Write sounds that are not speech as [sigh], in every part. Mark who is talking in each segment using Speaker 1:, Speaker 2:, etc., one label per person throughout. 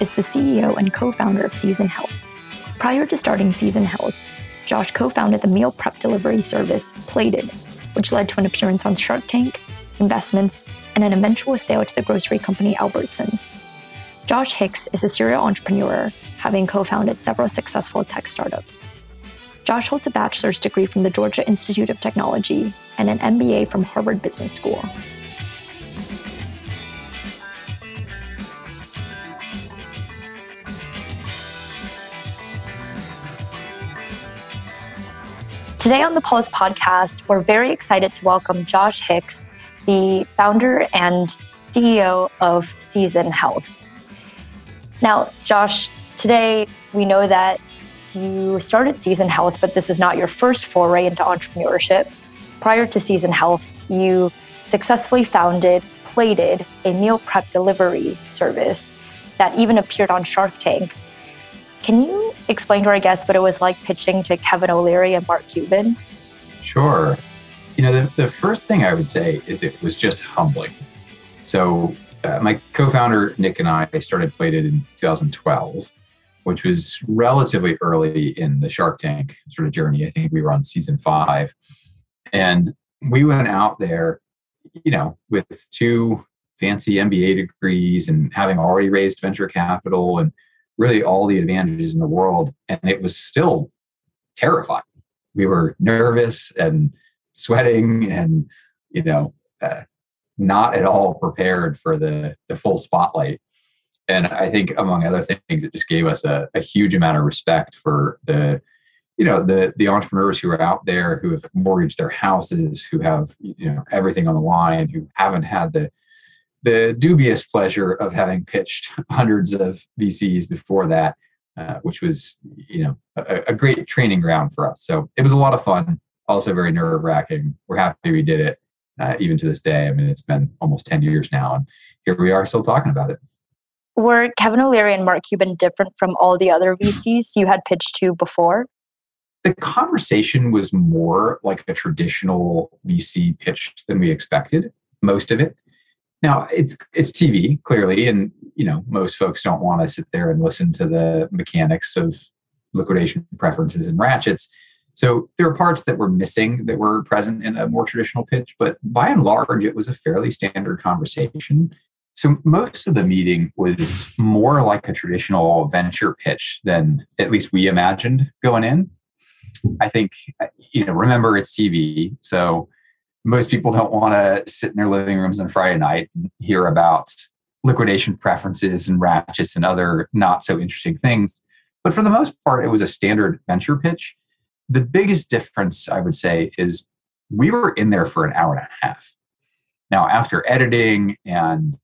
Speaker 1: is the CEO and co founder of Season Health. Prior to starting Season Health, Josh co founded the meal prep delivery service Plated, which led to an appearance on Shark Tank, investments, and an eventual sale to the grocery company Albertsons. Josh Hix is a serial entrepreneur, having co founded several successful tech startups. Josh holds a bachelor's degree from the Georgia Institute of Technology and an MBA from Harvard Business School. Today on the Pulse podcast, we're very excited to welcome Josh Hix, the founder and CEO of Season Health. Now, Josh, today we know that you started Season Health, but this is not your first foray into entrepreneurship. Prior to Season Health, you successfully founded Plated, a meal prep delivery service that even appeared on Shark Tank. Can you explain to our guests what it was like pitching to Kevin O'Leary and Mark Cuban?
Speaker 2: Sure. You know, the, the first thing I would say is it was just humbling. So, uh, my co-founder Nick and I started Plated in 2012, which was relatively early in the Shark Tank sort of journey. I think we were on season five, and we went out there, you know, with two fancy MBA degrees and having already raised venture capital and really all the advantages in the world, and it was still terrifying. We were nervous and sweating, and you know. Uh, not at all prepared for the the full spotlight. And I think among other things, it just gave us a, a huge amount of respect for the you know the the entrepreneurs who are out there who have mortgaged their houses who have you know everything on the line who haven't had the the dubious pleasure of having pitched [laughs] hundreds of vcs before that uh, which was you know a, a, great training ground for us so it was a lot of fun also very nerve wracking we're happy we did it uh, even to this day. I mean, it's been almost 10 years now, and here we are still talking about it.
Speaker 1: Were Kevin O'Leary and Mark Cuban different from all the other VCs you had pitched to before?
Speaker 2: The conversation was more like a traditional VC pitch than we expected, most of it. Now it's it's TV clearly, and you know most folks don't want to sit there and listen to the mechanics of liquidation preferences and ratchets. So there are parts that were missing that were present in a more traditional pitch, but by and large, it was a fairly standard conversation. So most of the meeting was more like a traditional venture pitch than at least we imagined going in. I think, you know, remember it's TV. So most people don't want to sit in their living rooms on Friday night and hear about liquidation preferences and ratchets and other not so interesting things. But for the most part, it was a standard venture pitch the biggest difference I would say is we were in there for an hour and a half. Now, after editing and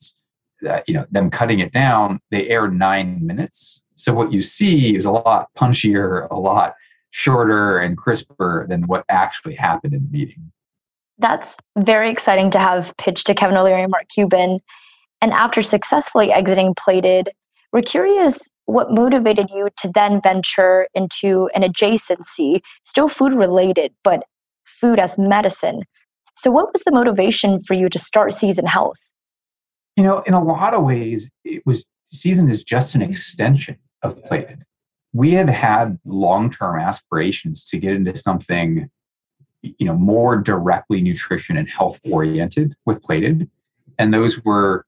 Speaker 2: uh, you know them cutting it down, they aired nine minutes. So what you see is a lot punchier, a lot shorter and crisper than what actually happened in the meeting.
Speaker 1: That's very exciting to have pitched to Kevin O'Leary and Mark Cuban. And after successfully exiting Plated, we're curious what motivated you to then venture into an adjacency, still food related, but food as medicine. So, what was the motivation for you to start Season Health?
Speaker 2: You know, in a lot of ways, it was Season is just an mm-hmm. extension of Plated. We had had long term aspirations to get into something, you know, more directly nutrition and health oriented with Plated, and those were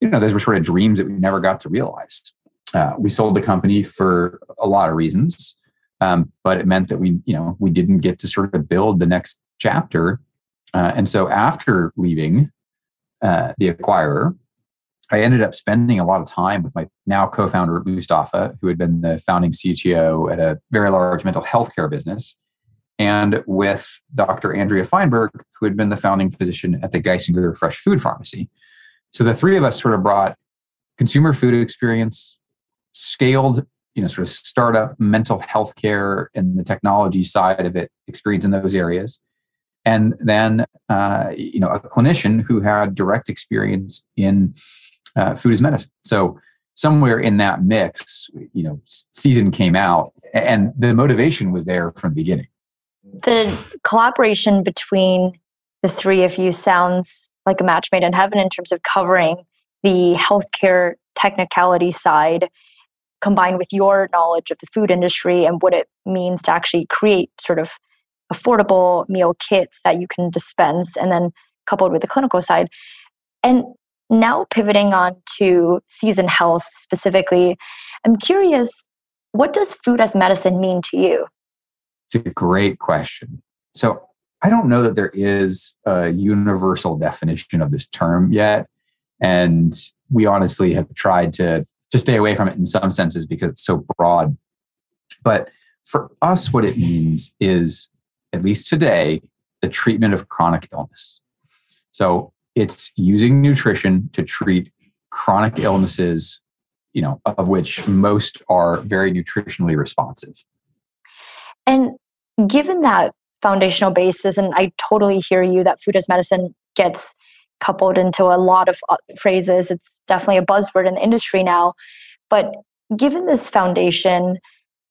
Speaker 2: you know, those were sort of dreams that we never got to realize. Uh, we sold the company for a lot of reasons, um, but it meant that we, you know, we didn't get to sort of build the next chapter. Uh, and so after leaving uh, the acquirer, I ended up spending a lot of time with my now co-founder Mustafa, who had been the founding CTO at a very large mental health care business, and with Dr. Andrea Feinberg, who had been the founding physician at the Geisinger Fresh Food Pharmacy. So the three of us sort of brought consumer food experience, scaled, you know, sort of startup mental health care and the technology side of it experience in those areas. And then, uh, you know, a clinician who had direct experience in uh, food as medicine. So somewhere in that mix, you know, season came out and the motivation was there from the beginning.
Speaker 1: The collaboration between the three of you sounds like a match made in heaven in terms of covering the healthcare technicality side combined with your knowledge of the food industry and what it means to actually create sort of affordable meal kits that you can dispense and then coupled with the clinical side. And now pivoting on to season health specifically, I'm curious, what does food as medicine mean to you?
Speaker 2: It's a great question. So I don't know that there is a universal definition of this term yet. And we honestly have tried to to stay away from it in some senses because it's so broad. But for us, what it means is, at least today, the treatment of chronic illness. So it's using nutrition to treat chronic illnesses, you know, of which most are very nutritionally responsive.
Speaker 1: And given that foundational basis, and I totally hear you that food as medicine gets coupled into a lot of uh, phrases. It's definitely a buzzword in the industry now. But given this foundation,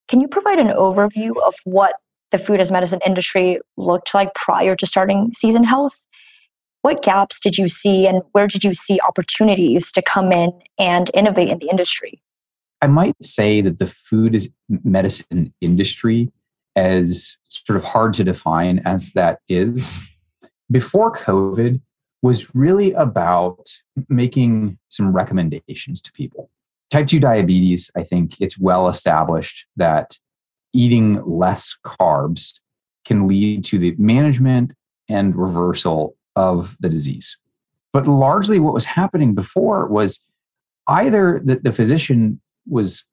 Speaker 1: can you provide an overview of what the food as medicine industry looked like prior to starting Season Health? What gaps did you see, and where did you see opportunities to come in and innovate in the industry?
Speaker 2: I might say that the food as medicine industry, as sort of hard to define as that is, before COVID, was really about making some recommendations to people. Type 2 diabetes, I think it's well established that eating less carbs can lead to the management and reversal of the disease. But largely, what was happening before was either that the physician was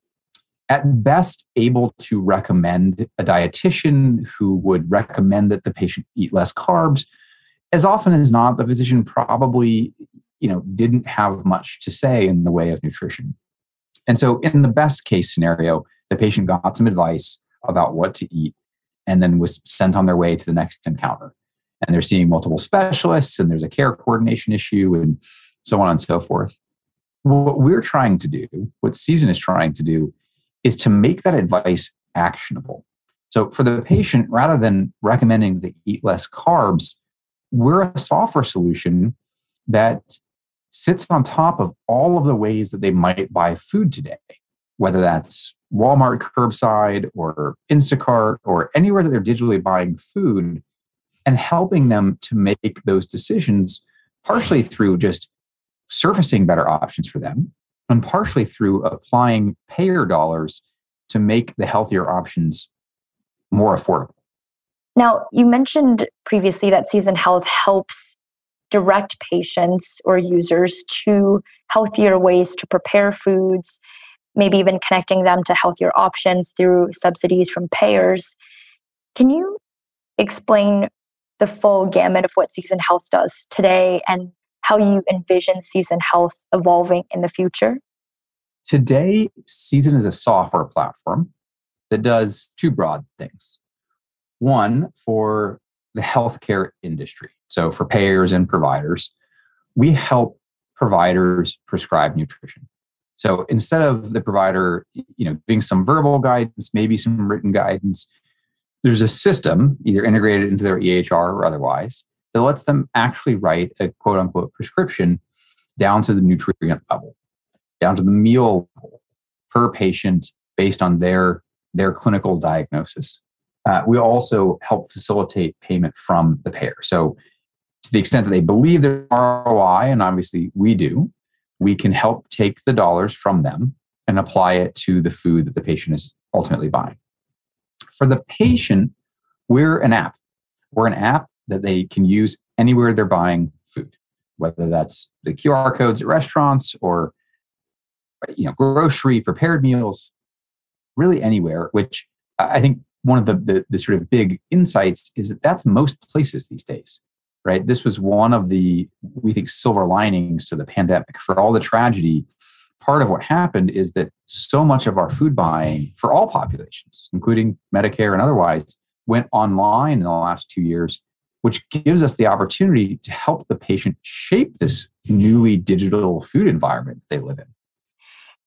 Speaker 2: at best able to recommend a dietitian who would recommend that the patient eat less carbs as often as not, the physician probably, you know, didn't have much to say in the way of nutrition. And so, in the best case scenario, the patient got some advice about what to eat and then was sent on their way to the next encounter. And they're seeing multiple specialists, and there's a care coordination issue, and so on and so forth. What we're trying to do, what Season is trying to do, is to make that advice actionable. So, for the patient, rather than recommending they eat less carbs, we're a software solution that sits on top of all of the ways that they might buy food today, whether that's Walmart curbside or Instacart or anywhere that they're digitally buying food and helping them to make those decisions partially through just surfacing better options for them and partially through applying payer dollars to make the healthier options more affordable.
Speaker 1: Now, you mentioned previously that Season Health helps direct patients or users to healthier ways to prepare foods, maybe even connecting them to healthier options through subsidies from payers. Can you explain the full gamut of what Season Health does today and how you envision Season Health evolving in the future?
Speaker 2: Today, Season is a software platform that does two broad things. One, for the healthcare industry. So for payers and providers, we help providers prescribe nutrition. So instead of the provider, you know, giving some verbal guidance, maybe some written guidance, there's a system either integrated into their EHR or otherwise that lets them actually write a quote unquote prescription down to the nutrient level, down to the meal per patient based on their their clinical diagnosis. Uh, we also help facilitate payment from the payer. So, to the extent that they believe their ROI, and obviously we do, we can help take the dollars from them and apply it to the food that the patient is ultimately buying. For the patient, we're an app. We're an app that they can use anywhere they're buying food, whether that's the QR codes at restaurants or you know grocery prepared meals, really anywhere. Which I think one of the, the, the sort of big insights is that that's most places these days right this was one of the we think silver linings to the pandemic for all the tragedy part of what happened is that so much of our food buying for all populations including medicare and otherwise went online in the last two years which gives us the opportunity to help the patient shape this newly digital food environment they live in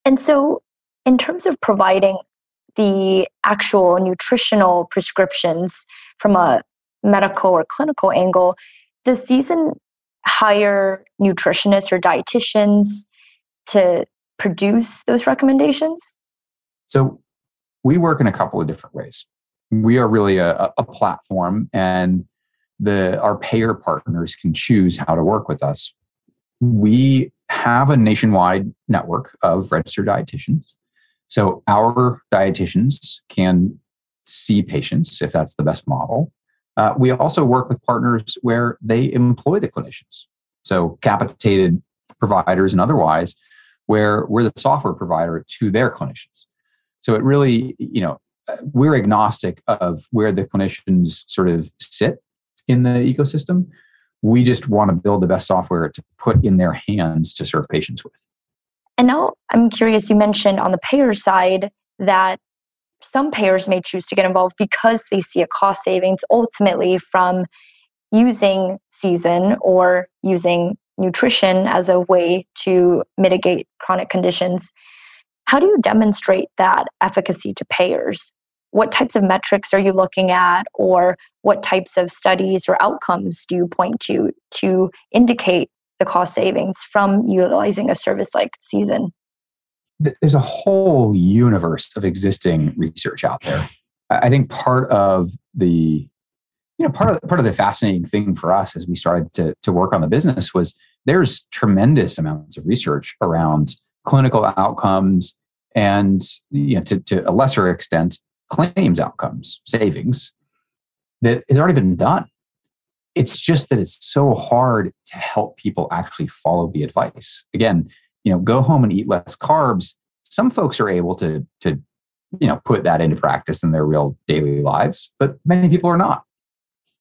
Speaker 1: and so in terms of providing the actual nutritional prescriptions from a medical or clinical angle, does Season hire nutritionists or dietitians to produce those recommendations?
Speaker 2: So we work in a couple of different ways. We are really a, a platform, and the our payer partners can choose how to work with us. We have a nationwide network of registered dietitians. So our dietitians can see patients if that's the best model. Uh, we also work with partners where they employ the clinicians. So capitated providers and otherwise, where we're the software provider to their clinicians. So it really, you know, we're agnostic of where the clinicians sort of sit in the ecosystem. We just want to build the best software to put in their hands to serve patients with.
Speaker 1: And now I'm curious, you mentioned on the payer side that some payers may choose to get involved because they see a cost savings ultimately from using season or using nutrition as a way to mitigate chronic conditions. How do you demonstrate that efficacy to payers? What types of metrics are you looking at, or what types of studies or outcomes do you point to to indicate the cost savings from utilizing a service like Season?
Speaker 2: There's a whole universe of existing research out there. I think part of the you know part of part of the fascinating thing for us as we started to to work on the business was there's tremendous amounts of research around clinical outcomes and you know to, to a lesser extent claims outcomes savings that has already been done. It's just that it's so hard to help people actually follow the advice. Again you know go home and eat less carbs. Some folks are able to to you know put that into practice in their real daily lives but many people are not.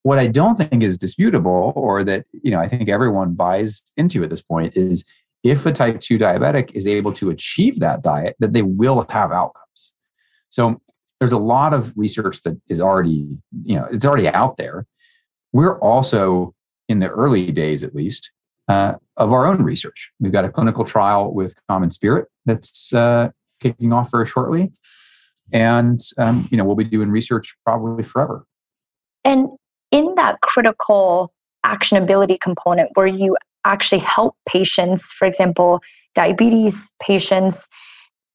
Speaker 2: What I don't think is disputable, or that you know I think everyone buys into at this point, is if a type 2 diabetic is able to achieve that diet, that they will have outcomes. So there's a lot of research that is already, you know, it's already out there. We're also in the early days, at least, uh, of our own research. We've got a clinical trial with CommonSpirit that's uh, kicking off very shortly, and um, you know we'll be doing research probably forever.
Speaker 1: And in that critical actionability component where you actually help patients, for example, diabetes patients,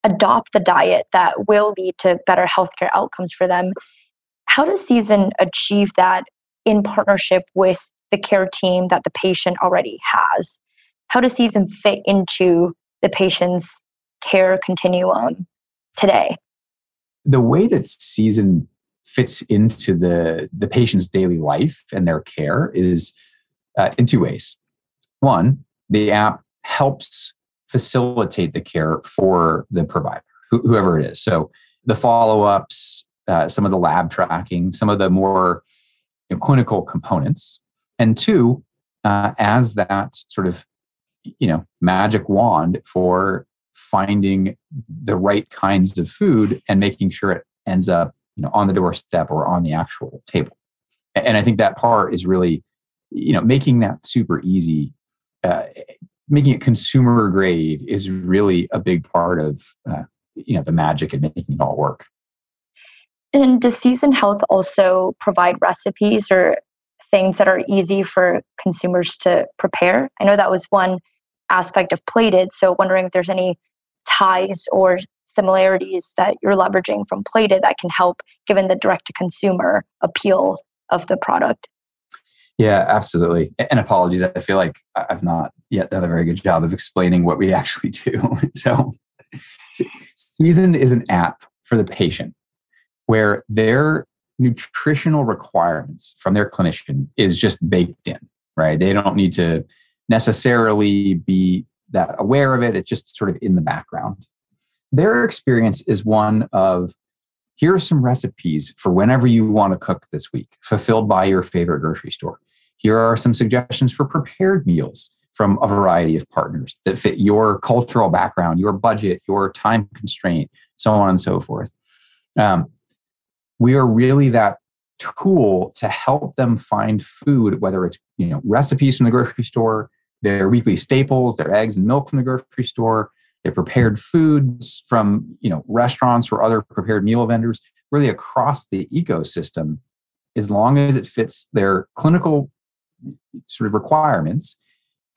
Speaker 1: adopt the diet that will lead to better healthcare outcomes for them. How does Season achieve that in partnership with the care team that the patient already has? How does Season fit into the patient's care continuum today?
Speaker 2: The way that Season fits into the the patient's daily life and their care is uh, in two ways. One, the app helps facilitate the care for the provider, wh- whoever it is. So the follow ups, uh, some of the lab tracking, some of the more you know, clinical components, and two, uh, as that sort of you know magic wand for finding the right kinds of food and making sure it ends up you know on the doorstep or on the actual table and i think that part is really you know making that super easy uh, making it consumer grade is really a big part of uh, you know the magic and making it all work
Speaker 1: and does season health also provide recipes or things that are easy for consumers to prepare i know that was one aspect of plated so wondering if there's any ties or similarities that you're leveraging from Plated that can help given the direct to consumer appeal of the product.
Speaker 2: Yeah, absolutely. And apologies, I feel like I've not yet done a very good job of explaining what we [laughs] actually do. so, Season is an app for the patient where their nutritional requirements from their clinician is just baked in, right? They don't need to necessarily be that aware of it. It's just sort of in the background their experience is one of here are some recipes for whenever you want to cook this week, fulfilled by your favorite grocery store. Here are some suggestions for prepared meals from a variety of partners that fit your cultural background, your budget, your time constraint, so on and so forth. Um, we are really that tool to help them find food, whether it's you know recipes from the grocery store, their weekly staples, their eggs and milk from the grocery store, their prepared foods from you know restaurants or other prepared meal vendors, really across the ecosystem, as long as it fits their clinical sort of requirements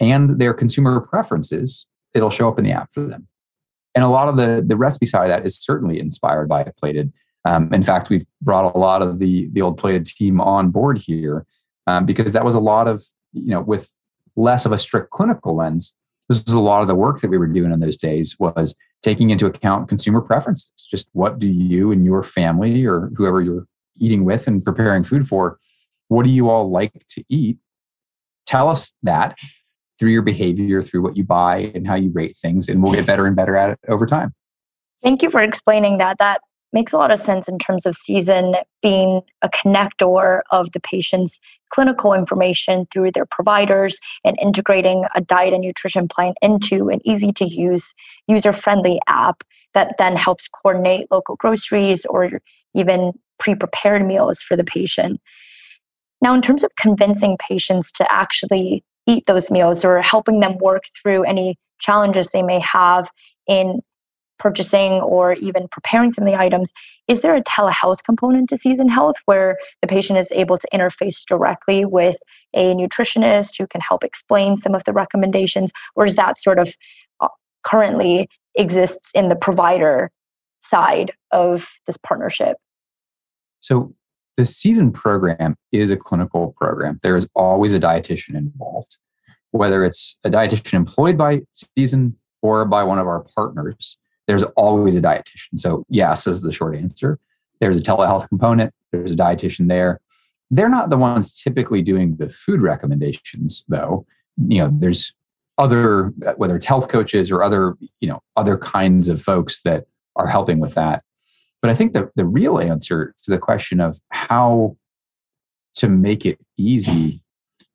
Speaker 2: and their consumer preferences, it'll show up in the app for them. And a lot of the, the recipe side of that is certainly inspired by Plated. Um, in fact, we've brought a lot of the, the old Plated team on board here um, because that was a lot of, you know, with less of a strict clinical lens, this was a lot of the work that we were doing in those days was taking into account consumer preferences. Just what do you and your family or whoever you're eating with and preparing food for, what do you all like to eat? Tell us that through your behavior, through what you buy and how you rate things, and we'll get better and better at it over time.
Speaker 1: Thank you for explaining that. That makes a lot of sense in terms of season being a connector of the patient's clinical information through their providers and integrating a diet and nutrition plan into an easy to use user friendly app that then helps coordinate local groceries or even pre prepared meals for the patient. Now, in terms of convincing patients to actually eat those meals or helping them work through any challenges they may have in purchasing or even preparing some of the items, is there a telehealth component to Season Health where the patient is able to interface directly with a nutritionist who can help explain some of the recommendations? Or is that sort of uh, currently exists in the provider side of this partnership?
Speaker 2: So the season program is a clinical program. There is always a dietitian involved, whether it's a dietitian employed by season or by one of our partners. There's always a dietitian. So yes, is the short answer. There's a telehealth component. There's a dietitian there. They're not the ones typically doing the food recommendations, though. You know, there's other whether it's health coaches or other you know other kinds of folks that are helping with that but I think the, the real answer to the question of how to make it easy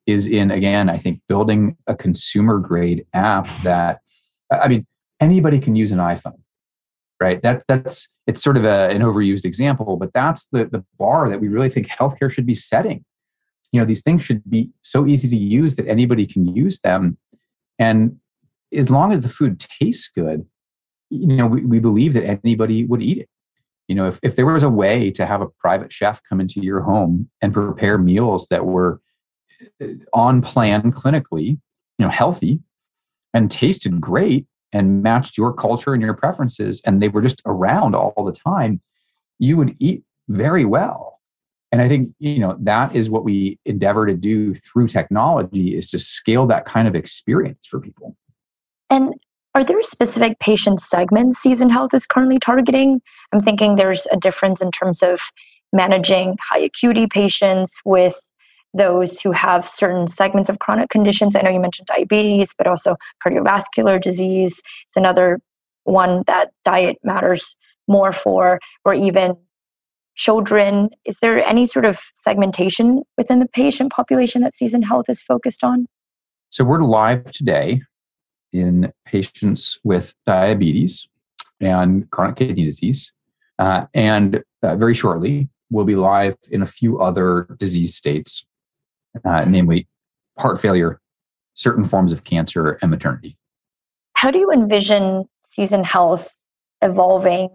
Speaker 2: is in, again, I think building a consumer grade app that, I mean, anybody can use an iPhone, right? That, that's, it's sort of a, an overused example, but that's the, the bar that we really think healthcare should be setting. You know, these things should be so easy to use that anybody can use them. And as long as the food tastes good, you know, we, we believe that anybody would eat it you know if, if there was a way to have a private chef come into your home and prepare meals that were uh, on plan clinically you know healthy and tasted great and matched your culture and your preferences and they were just around all the time you would eat very well. And i think you know that is what we endeavor to do through technology is to scale that kind of experience for people.
Speaker 1: And are there specific patient segments Season Health is currently targeting? I'm thinking there's a difference in terms of managing high acuity patients with those who have certain segments of chronic conditions. I know you mentioned diabetes, but also cardiovascular disease is another one that diet matters more for, or even children. Is there any sort of segmentation within the patient population that Season Health is focused on?
Speaker 2: So we're live today in patients with diabetes and chronic kidney disease. Uh, and uh, very shortly, we'll be live in a few other disease states, uh, namely heart failure, certain forms of cancer, and maternity.
Speaker 1: How do you envision season health evolving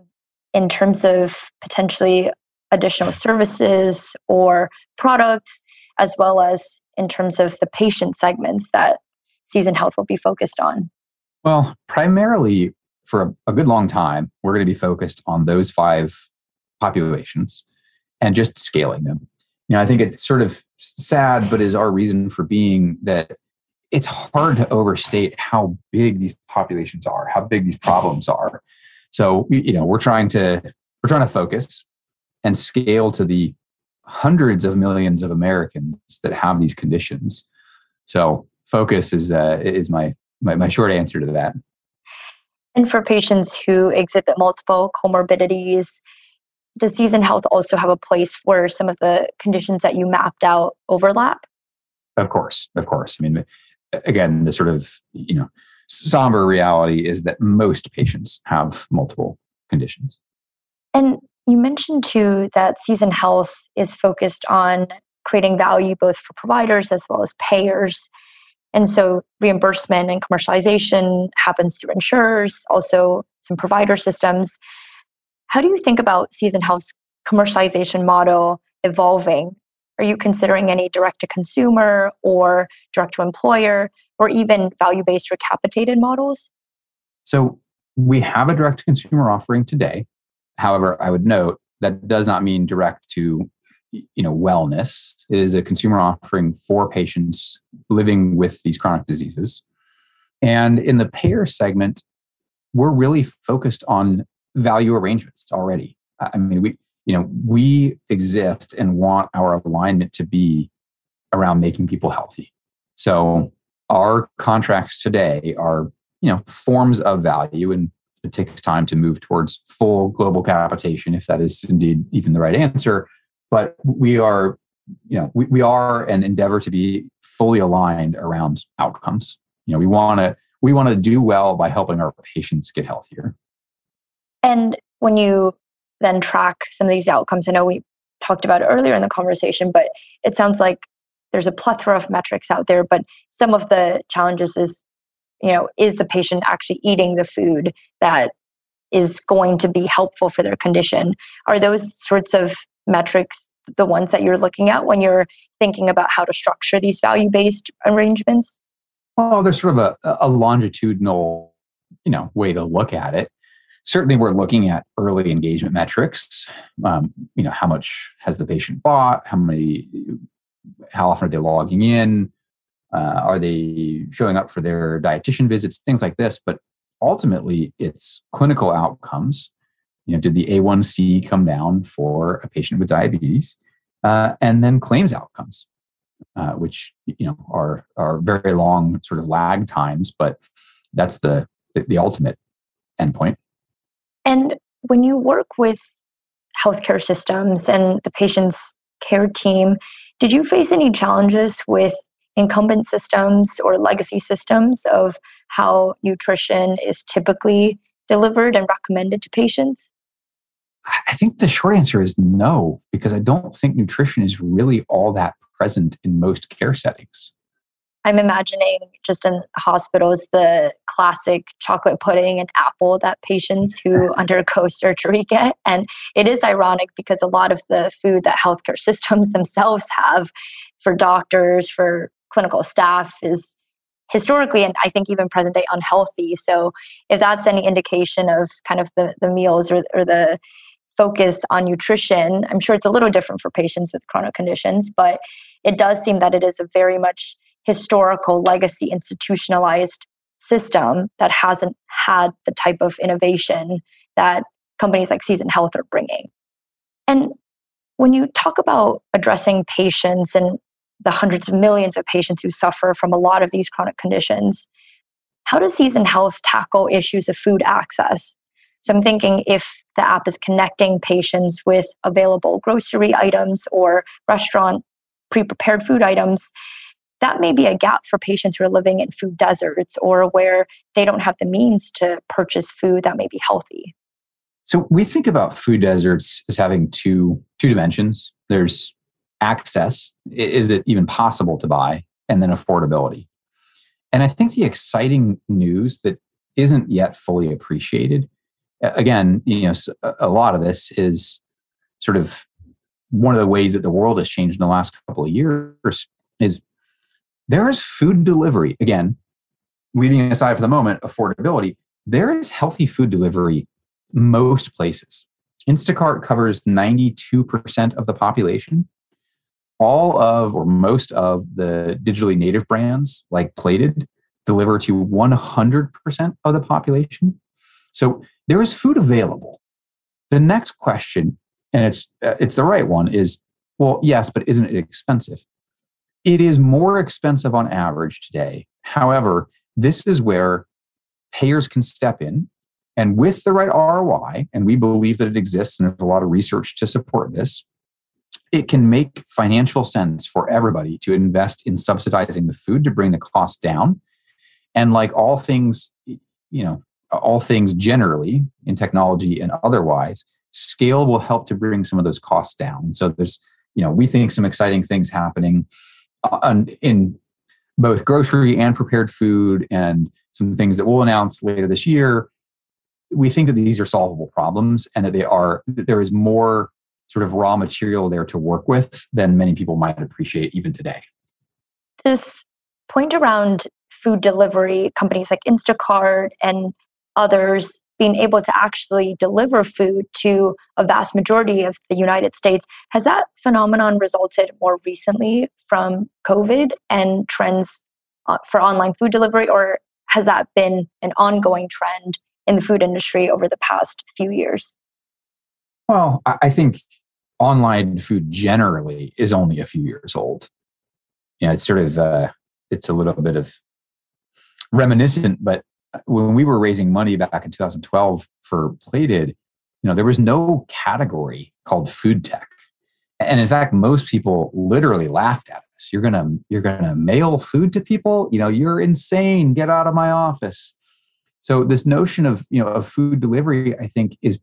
Speaker 1: in terms of potentially additional services or products, as well as in terms of the patient segments that season health will be focused on?
Speaker 2: Well, primarily for a, good long time, we're going to be focused on those five populations and just scaling them. You know, I think it's sort of sad, but is our reason for being that it's hard to overstate how big these populations are, how big these problems are. So, you know, we're trying to we're trying to focus and scale to the hundreds of millions of Americans that have these conditions. So, focus is uh, is my, my my short answer to that.
Speaker 1: And for patients who exhibit multiple comorbidities, does Season Health also have a place where some of the conditions that you mapped out overlap?
Speaker 2: Of course, of course. I mean, again, the sort of you know somber reality is that most patients have multiple conditions.
Speaker 1: And you mentioned too that Season Health is focused on creating value both for providers as well as payers. And so reimbursement and commercialization happens through insurers, also some provider systems. How do you think about Season Health's commercialization model evolving? Are you considering any direct to consumer or direct to employer or even value based or capitated models?
Speaker 2: So we have a direct to consumer offering today. However, I would note that does not mean direct to you know wellness. It is a consumer offering for patients living with these chronic diseases. And in the payer segment, we're really focused on value arrangements already. I mean, we you know we exist and want our alignment to be around making people healthy. So our contracts today are you know forms of value and it takes time to move towards full global capitation if that is indeed even the right answer but we are you know we, we are and endeavor to be fully aligned around outcomes. You know we want to we want to do well by helping our patients get healthier.
Speaker 1: And when you then track some of these outcomes i know we talked about earlier in the conversation but it sounds like there's a plethora of metrics out there but some of the challenges is you know is the patient actually eating the food that is going to be helpful for their condition? Are those sorts of metrics the ones that you're looking at when you're thinking about how to structure these value based arrangements
Speaker 2: well there's sort of a, a longitudinal you know way to look at it certainly we're looking at early engagement metrics um, you know how much has the patient bought how many how often are they logging in uh, are they showing up for their dietitian visits? Things like this. But ultimately, it's clinical outcomes. You know, did the A1C come down for a patient with diabetes? Uh, and then claims outcomes, uh, which you know are are very long sort of lag times, but that's the the, the ultimate endpoint.
Speaker 1: And when you work with healthcare systems and the patient's care team, did you face any challenges with incumbent systems or legacy systems of how nutrition is typically delivered and recommended to patients?
Speaker 2: I think the short answer is no, because I don't think nutrition is really all that present in most care settings.
Speaker 1: I'm imagining just in hospitals the classic chocolate pudding and apple that patients who undergo surgery get. And it is ironic because a lot of the food that healthcare [laughs] systems themselves have for doctors, for clinical staff is historically and I think even present day unhealthy. So if that's any indication of kind of the, the meals or, or the focus on nutrition, I'm sure it's a little different for patients with chronic conditions, but it does seem that it is a very much historical legacy institutionalized system that hasn't had the type of innovation that companies like Season Health are bringing. And when you talk about addressing patients and the hundreds of millions of patients who suffer from a lot of these chronic conditions. How does Season Health tackle issues of food access? So I'm thinking if the app is connecting patients with available grocery items or restaurant pre prepared food items, that may be a gap for patients who are living in food deserts or where they don't have the means to purchase food that may be healthy.
Speaker 2: So we think about food deserts as having two two dimensions. There's access is it even possible to buy and then affordability and i think the exciting news that isn't yet fully appreciated again you know a lot of this is sort of one of the ways that the world has changed in the last couple of years is there is food delivery. Again leaving aside for the moment affordability there is healthy food delivery most places. Instacart covers 92% of the population. All of or most of the digitally native brands like Plated deliver to 100% of the population. So there is food available. The next question, and it's uh, it's the right one, is well, yes, but isn't it expensive? It is more expensive on average today. However, this is where payers can step in and with the right ROI, and we believe that it exists, and there's a lot of research to support this, it can make financial sense for everybody to invest in subsidizing the food to bring the cost down. And like all things, you know, all things generally in technology and otherwise, scale will help to bring some of those costs down. So there's, you know, we think some exciting things happening uh, in both grocery and prepared food and some things that we'll announce later this year. We think that these are solvable problems and that they are, that there is more sort of raw material there to work with than many people might appreciate even today.
Speaker 1: This point around food delivery companies like Instacart and others being able to actually deliver food to a vast majority of the United States. Has that phenomenon resulted more recently from COVID and trends uh, for online food delivery, or has that been an ongoing trend in the food industry over the past few years?
Speaker 2: Well, I think online food generally is only a few years old. You know, it's sort of uh, it's a little bit of reminiscent, but when we were raising money back in 2012 for Plated, you know, there was no category called food tech. And in fact, most people literally laughed at us. You're gonna you're gonna mail food to people? You know, you're insane. Get out of my office. So this notion of you know of food delivery, I think, is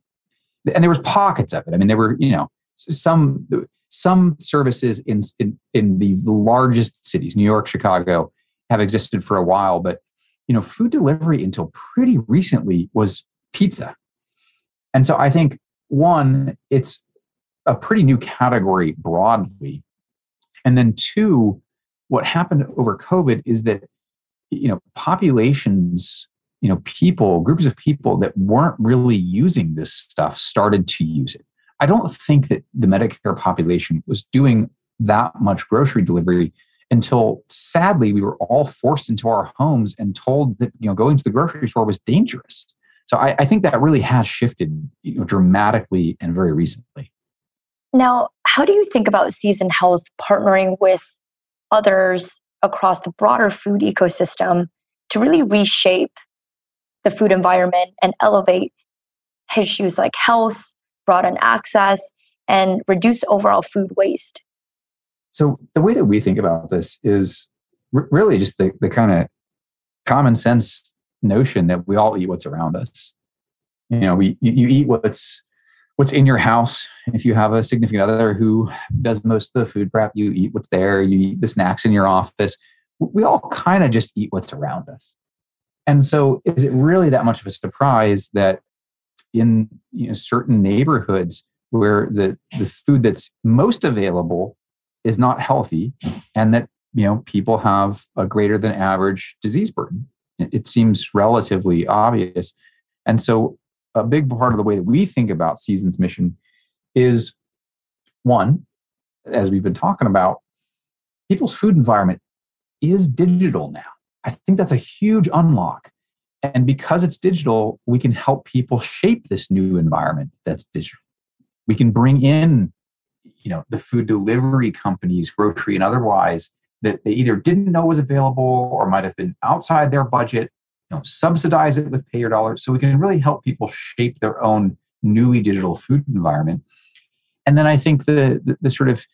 Speaker 2: and there was pockets of it. I mean, there were you know some some services in in, in the largest cities, New York, Chicago, have existed for a while, but you know, food delivery until pretty recently was pizza. And so I think one, it's a pretty new category broadly. And then two, what happened over COVID is that, you know, populations, you know, people, groups of people that weren't really using this stuff started to use it. I don't think that the Medicare population was doing that much grocery delivery until sadly we were all forced into our homes and told that you know going to the grocery store was dangerous. So i, I think that really has shifted you know, dramatically and very recently.
Speaker 1: Now how do you think about season health partnering with others across the broader food ecosystem to really reshape the food environment and elevate issues like health broaden access and reduce overall food waste
Speaker 2: so the way that we think about this is r- really just the, the kind of common sense notion that we all eat what's around us. You know, we you, you eat what's what's in your house. If you have a significant other who does most of the food prep, you eat what's there. You eat the snacks in your office. We all kind of just eat what's around us. And so, is it really that much of a surprise that in you know, certain neighborhoods where the, the food that's most available is not healthy and that you know people have a greater than average disease burden. It seems relatively obvious. And so a big part of the way that we think about season's mission is one as we've been talking about people's food environment is digital now. I think that's a huge unlock. And because it's digital we can help people shape this new environment that's digital. We can bring in you know the food delivery companies grocery and otherwise that they either didn't know was available or might have been outside their budget you know subsidize it with payer dollars so we can really help people shape their own newly digital food environment. And then i think the the, the sort of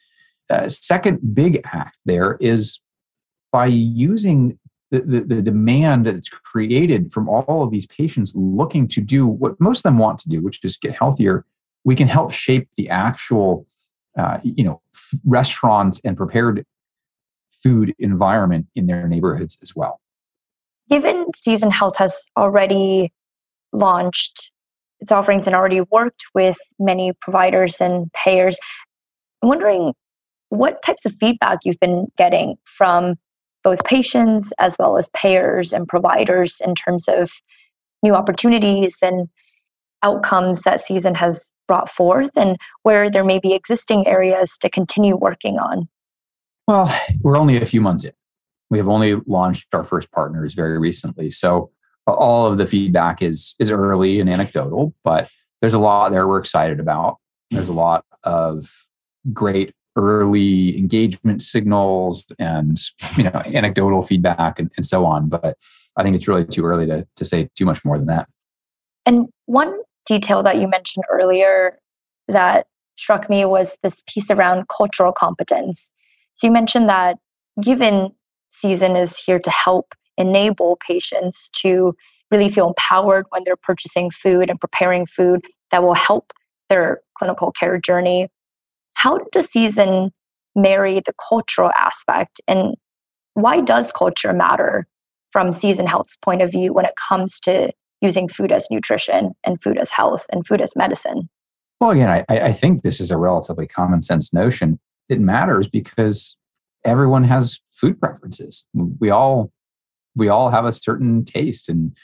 Speaker 2: uh, second big act there is by using the, the, the, demand that's created from all of these patients looking to do what most of them want to do, which is get healthier, we can help shape the actual uh, you know f- restaurants and prepared food environment in their neighborhoods as well.
Speaker 1: Given Season Health has already launched its offerings and already worked with many providers and payers, I'm wondering what types of feedback you've been getting from both patients as well as payers and providers in terms of new opportunities and outcomes that season has brought forth and where there may be existing areas to continue working on?
Speaker 2: Well, we're only a few months in. We have only launched our first partners very recently. So all of the feedback is is early and anecdotal, but there's a lot there we're excited about. There's a lot of great early engagement signals and you know anecdotal feedback and, and so on. But I think it's really too early to, to say too much more than that.
Speaker 1: And one detail that you mentioned earlier that struck me was this piece around cultural competence. So you mentioned that given season is here to help enable patients to really feel empowered when they're purchasing food and preparing food that will help their clinical care journey. How does season marry the cultural aspect and why does culture matter from season health's point of view when it comes to using food as nutrition and food as health and food as medicine?
Speaker 2: Well, again, I, I think this is a relatively common sense notion. It matters because everyone has food preferences. We all we all have a certain taste, and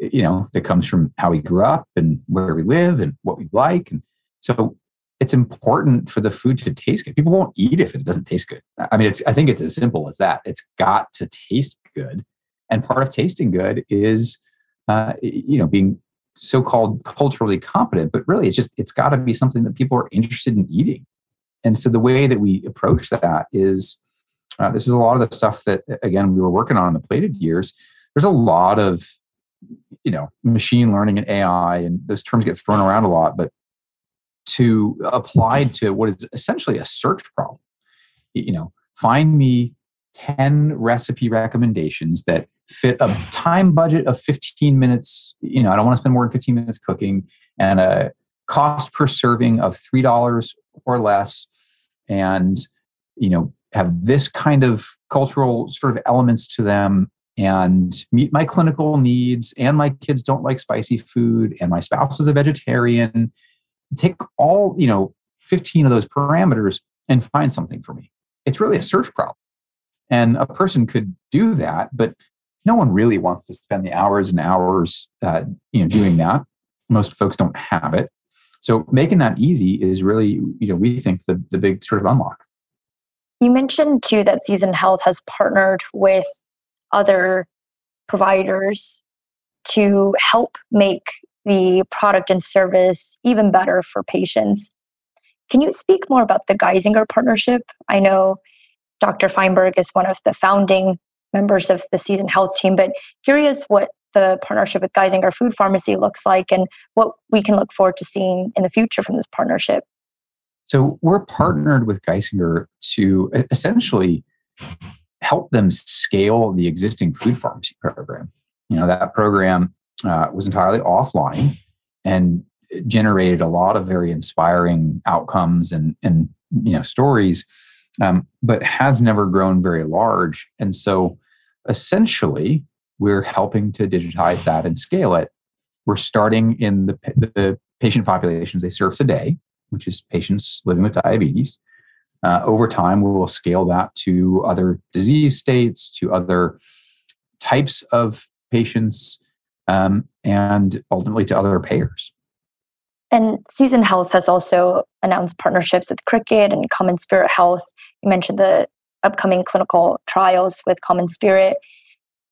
Speaker 2: you know, that comes from how we grew up and where we live and what we like. And so it's important for the food to taste good. People won't eat if it doesn't taste good. I mean, it's, I think it's as simple as that. It's got to taste good. And part of tasting good is, uh, you know, being so-called culturally competent, but really it's just, it's got to be something that people are interested in eating. And so the way that we approach that is, uh, this is a lot of the stuff that, again, we were working on in the plated years. There's a lot of you know machine learning and ai and those terms get thrown around a lot but to apply to what is essentially a search problem you know find me 10 recipe recommendations that fit a time budget of 15 minutes you know i don't want to spend more than 15 minutes cooking and a cost per serving of $3 or less and you know have this kind of cultural sort of elements to them and meet my clinical needs and my kids don't like spicy food and my spouse is a vegetarian. Take all you know 15 of those parameters and find something for me. It's really a search problem and a person could do that but no one really wants to spend the hours and hours uh, you know doing that most folks don't have it so making that easy is really you know we think the, the big sort of unlock
Speaker 1: you mentioned too that season health has partnered with other providers to help make the product and service even better for patients. Can you speak more about the Geisinger partnership? I know Dr. Feinberg is one of the founding members of the season Health team, but curious what the partnership with Geisinger Food Pharmacy looks like and what we can look forward to seeing in the future from this partnership.
Speaker 2: So, we're partnered with Geisinger to essentially help them scale the existing food pharmacy program. You know, that program uh, was entirely offline and generated a lot of very inspiring outcomes and, and you know, stories, um, but has never grown very large. And so essentially, we're helping to digitize that and scale it. We're starting in the, the patient populations they serve today, which is patients living with diabetes. Uh, over time, we will scale that to other disease states, to other types of patients, um, and ultimately to other payers.
Speaker 1: And Season Health has also announced partnerships with Cricket and CommonSpirit Health. You mentioned the upcoming clinical trials with CommonSpirit.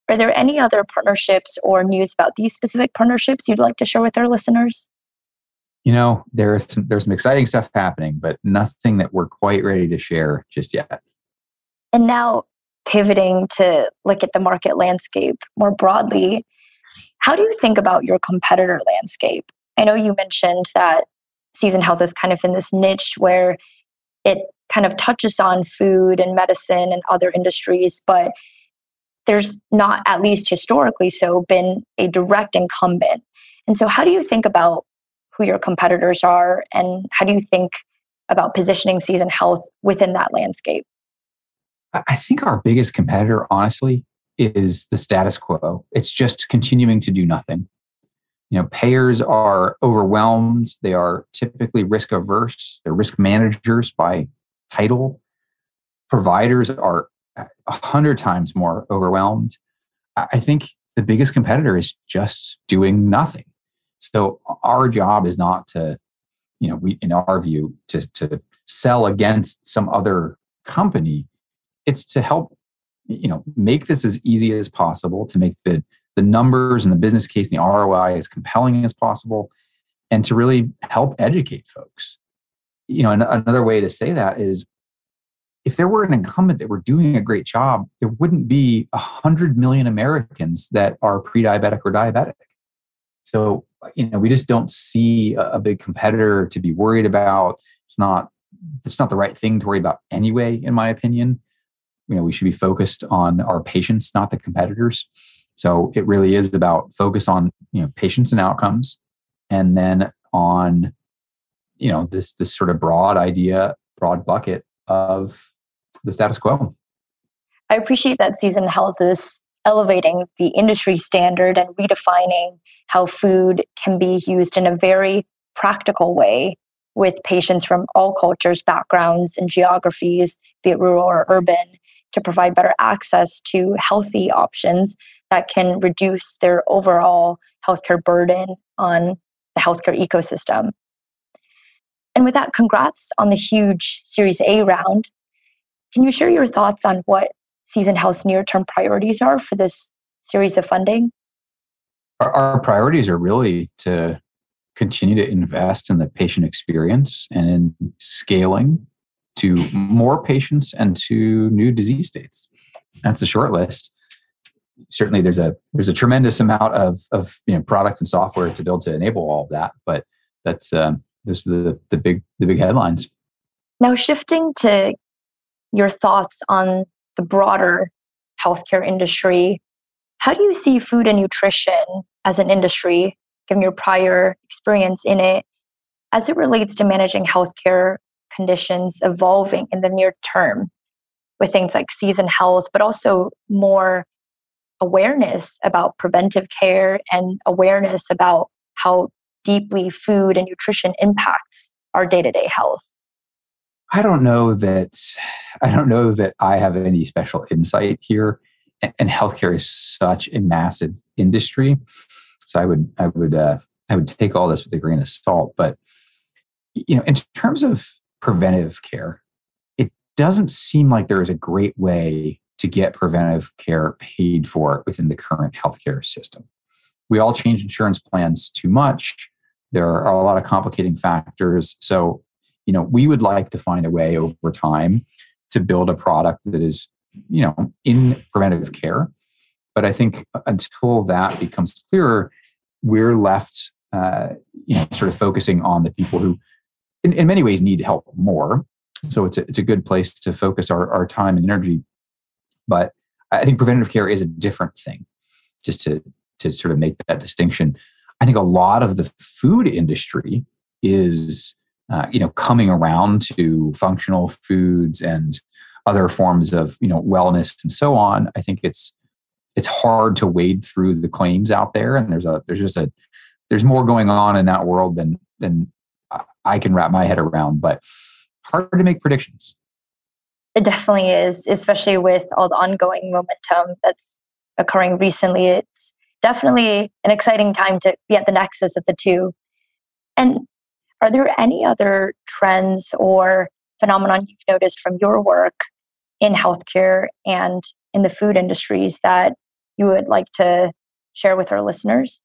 Speaker 1: Are there any other partnerships or news about these specific partnerships you'd like to share with our listeners?
Speaker 2: you know there's some there's some exciting stuff happening but nothing that we're quite ready to share just yet
Speaker 1: and now pivoting to look at the market landscape more broadly how do you think about your competitor landscape i know you mentioned that Season health is kind of in this niche where it kind of touches on food and medicine and other industries but there's not at least historically so been a direct incumbent. And so how do you think about who your competitors are and how do you think about positioning season health within that landscape?
Speaker 2: I think our biggest competitor honestly is the status quo. It's just continuing to do nothing. You know payers are overwhelmed. They are typically risk averse they're risk managers by title providers are a hundred times more overwhelmed i think the biggest competitor is just doing nothing so our job is not to, you know, we in our view to to sell against some other company. It's to help, you know, make this as easy as possible to make the the numbers and the business case and the ROI as compelling as possible, and to really help educate folks. You know, another way to say that is if there were an incumbent that were doing a great job, there wouldn't be a hundred million Americans that are pre-diabetic or diabetic. So you know we just don't see a, a big competitor to be worried about. It's not it's not the right thing to worry about anyway in my opinion. You know we should be focused on our patients not the competitors. So it really is about focus on you know patients and outcomes and then on you know this this sort of broad idea broad bucket of the status quo
Speaker 1: i appreciate that season health is elevating the industry standard and redefining how food can be used in a very practical way with patients from all cultures, backgrounds, and geographies, be it rural or urban, to provide better access to healthy options that can reduce their overall healthcare burden on the healthcare ecosystem. And with that, congrats on the huge Series A round. Can you share your thoughts on what Season Health's near term priorities are for this series of funding?
Speaker 2: Our, our, priorities are really to continue to invest in the patient experience and in scaling to more patients and to new disease states. That's a short list. Certainly, there's a there's a tremendous amount of of you know product and software to build to enable all of that. But that's um, those are the the big the big headlines.
Speaker 1: Now, shifting to your thoughts on the broader healthcare industry, how do you see food and nutrition as an industry, given your prior experience in it, as it relates to managing healthcare conditions evolving in the near term with things like season health, but also more awareness about preventive care and awareness about how deeply food and nutrition impacts our day-to-day health?
Speaker 2: I don't know that i don't know that i have any special insight here and healthcare is such a massive industry so i would i would uh, i would take all this with a grain of salt but you know in terms of preventive care it doesn't seem like there is a great way to get preventive care paid for within the current healthcare system. We all change insurance plans too much there are a lot of complicating factors. So, you know, we would like to find a way over time to build a product that is, you know, in preventive care. But I think until that becomes clearer, we're left, uh, you know, sort of focusing on the people who, in, in many ways, need help more. So it's a, it's a good place to focus our, our time and energy. But I think preventative care is a different thing, just to to sort of make that distinction. I think a lot of the food industry is, uh, you know, coming around to functional foods and other forms of, you know, wellness and so on. I think it's it's hard to wade through the claims out there, and there's a there's just a there's more going on in that world than than I can wrap my head around, but hard to make predictions.
Speaker 1: It definitely is, especially with all the ongoing momentum that's occurring recently. It's definitely an exciting time to be at the nexus of the two. And are there any other trends or phenomenon you've noticed from your work in healthcare and in the food industries that you would like to share with our listeners?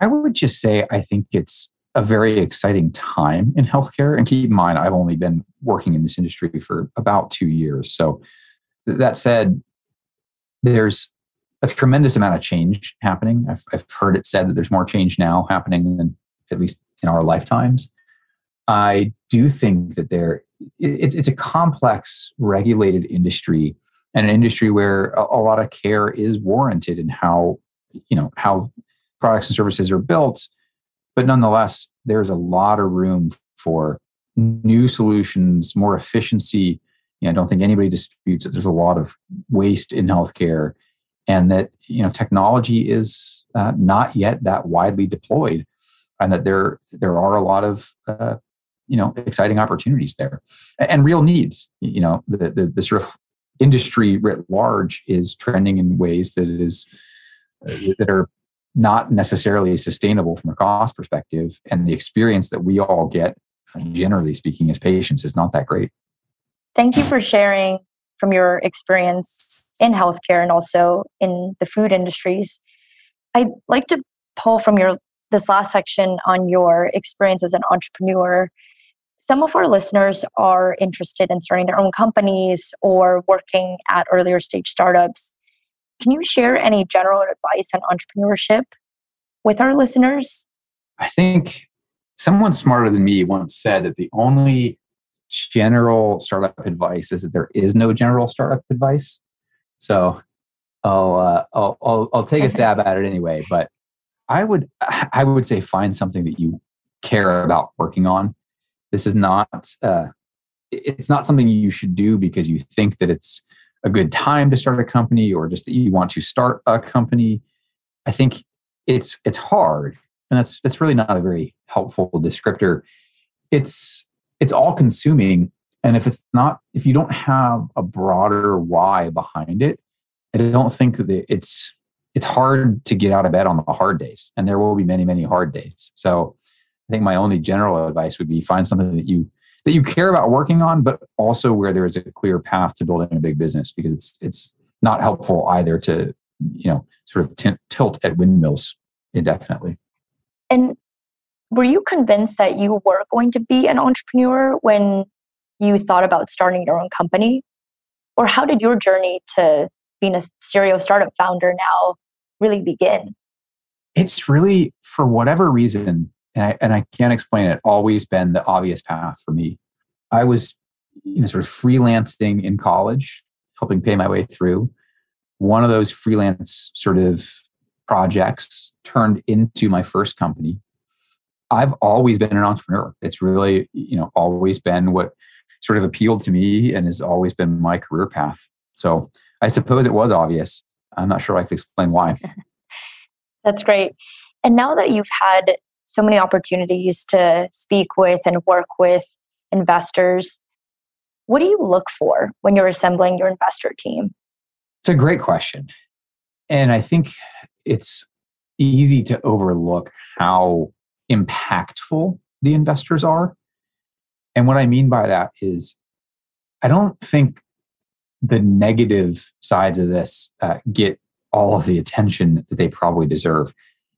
Speaker 2: I would just say I think it's a very exciting time in healthcare. And keep in mind, I've only been working in this industry for about two years. So, that said, there's a tremendous amount of change happening. I've, I've heard it said that there's more change now happening than at least in our lifetimes. I do think that there it's it's a complex regulated industry and an industry where a, a, lot of care is warranted in how you know how products and services are built but nonetheless there's a lot of room for new solutions more efficiency you know, i don't think anybody disputes that there's a lot of waste in healthcare and that you know technology is uh, not yet that widely deployed, and that there there are a lot of uh, you know exciting opportunities there and real needs. You know the, the, the sort of industry writ large is trending in ways that is uh, that are not necessarily sustainable from a cost perspective, and the experience that we all get, generally speaking, as patients, is not that great.
Speaker 1: Thank you for sharing from your experience in healthcare and also in the food industries. I'd like to pull from your this last section on your experience as an entrepreneur. Some of our listeners are interested in starting their own companies or working at earlier stage startups. Can you share any general advice on entrepreneurship with our listeners?
Speaker 2: I think someone smarter than me once said that the only general startup advice is that there is no general startup advice. So I'll, uh, I'll, I'll, I'll take a stab at it anyway. But I would, [sighs] I would say find something that you care about working on. This is not, uh, it's not something you should do because you think that it's a good time to start a company or just that you want to start a company. I think it's it's hard, and that's that's really not a very helpful descriptor. It's it's all consuming and if it's not, if you don't have a broader why behind it, I don't think that it's it's hard to get out of bed on the hard days, and there will be many, many hard days. So I think my only general advice would be find something that you that you care about working on, but also where there is a clear path to building a big business because it's it's not helpful either to you know sort of t- tilt at windmills indefinitely.
Speaker 1: And were you convinced that you were going to be an entrepreneur when you thought about starting your own company? Or how did your journey to being a serial startup founder now really begin?
Speaker 2: It's really, for whatever reason, and I, and I can't explain it, always been the obvious path for me. I was you know, sort of freelancing in college, helping pay my way through. One of those freelance sort of projects turned into my first company. I've always been an entrepreneur. It's really, you know, always been what sort of appealed to me and has always been my career path. So I suppose it was obvious. I'm not sure I could explain why. [laughs]
Speaker 1: That's great. And now that you've had so many opportunities to speak with and work with investors, what do you look for when you're assembling your investor team?
Speaker 2: It's a great question. And I think it's easy to overlook how impactful the investors are. And what I mean by that is, I don't think the negative sides of this uh, get all of the attention that they probably deserve.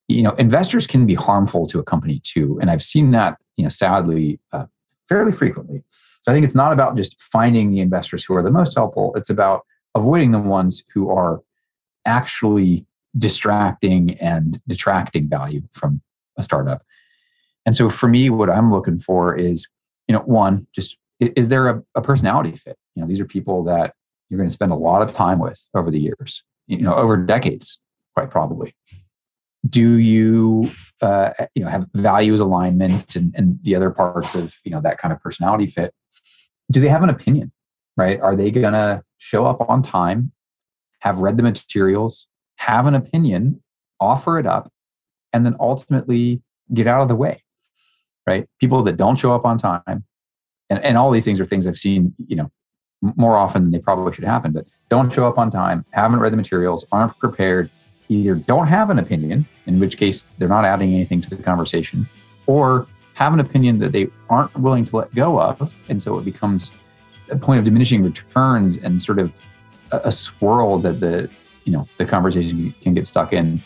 Speaker 2: You know, investors can be harmful to a company too, and I've seen that you know sadly uh, fairly frequently. So I think it's not about just finding the investors who are the most helpful. It's about avoiding the ones who are actually distracting and detracting value from a startup. And so for me, what I'm looking for is, you know, one, just is there a, a personality fit? You know, these are people that you're going to spend a lot of time with over the years, you know, over decades, quite probably. Do you, uh, you know, have values alignment and, and the other parts of, you know, that kind of personality fit? Do they have an opinion, right? Are they going to show up on time, have read the materials, have an opinion, offer it up, and then ultimately get out of the way, right? People that don't show up on time, and, and all these things are things I've seen, you know, more often than they probably should happen, but don't show up on time, haven't read the materials, aren't prepared, either don't have an opinion, in which case they're not adding anything to the conversation, or have an opinion that they aren't willing to let go of. And so it becomes a point of diminishing returns and sort of a, a swirl that the you know the conversation can get stuck in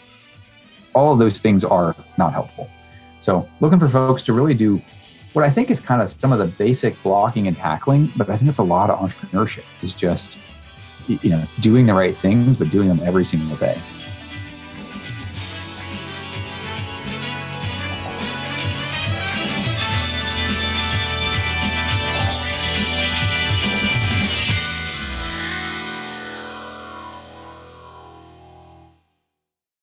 Speaker 2: all of those things are not helpful so looking for folks to really do what i think is kind of some of the basic blocking and tackling but i think it's a lot of entrepreneurship is just you know doing the right things but doing them every single day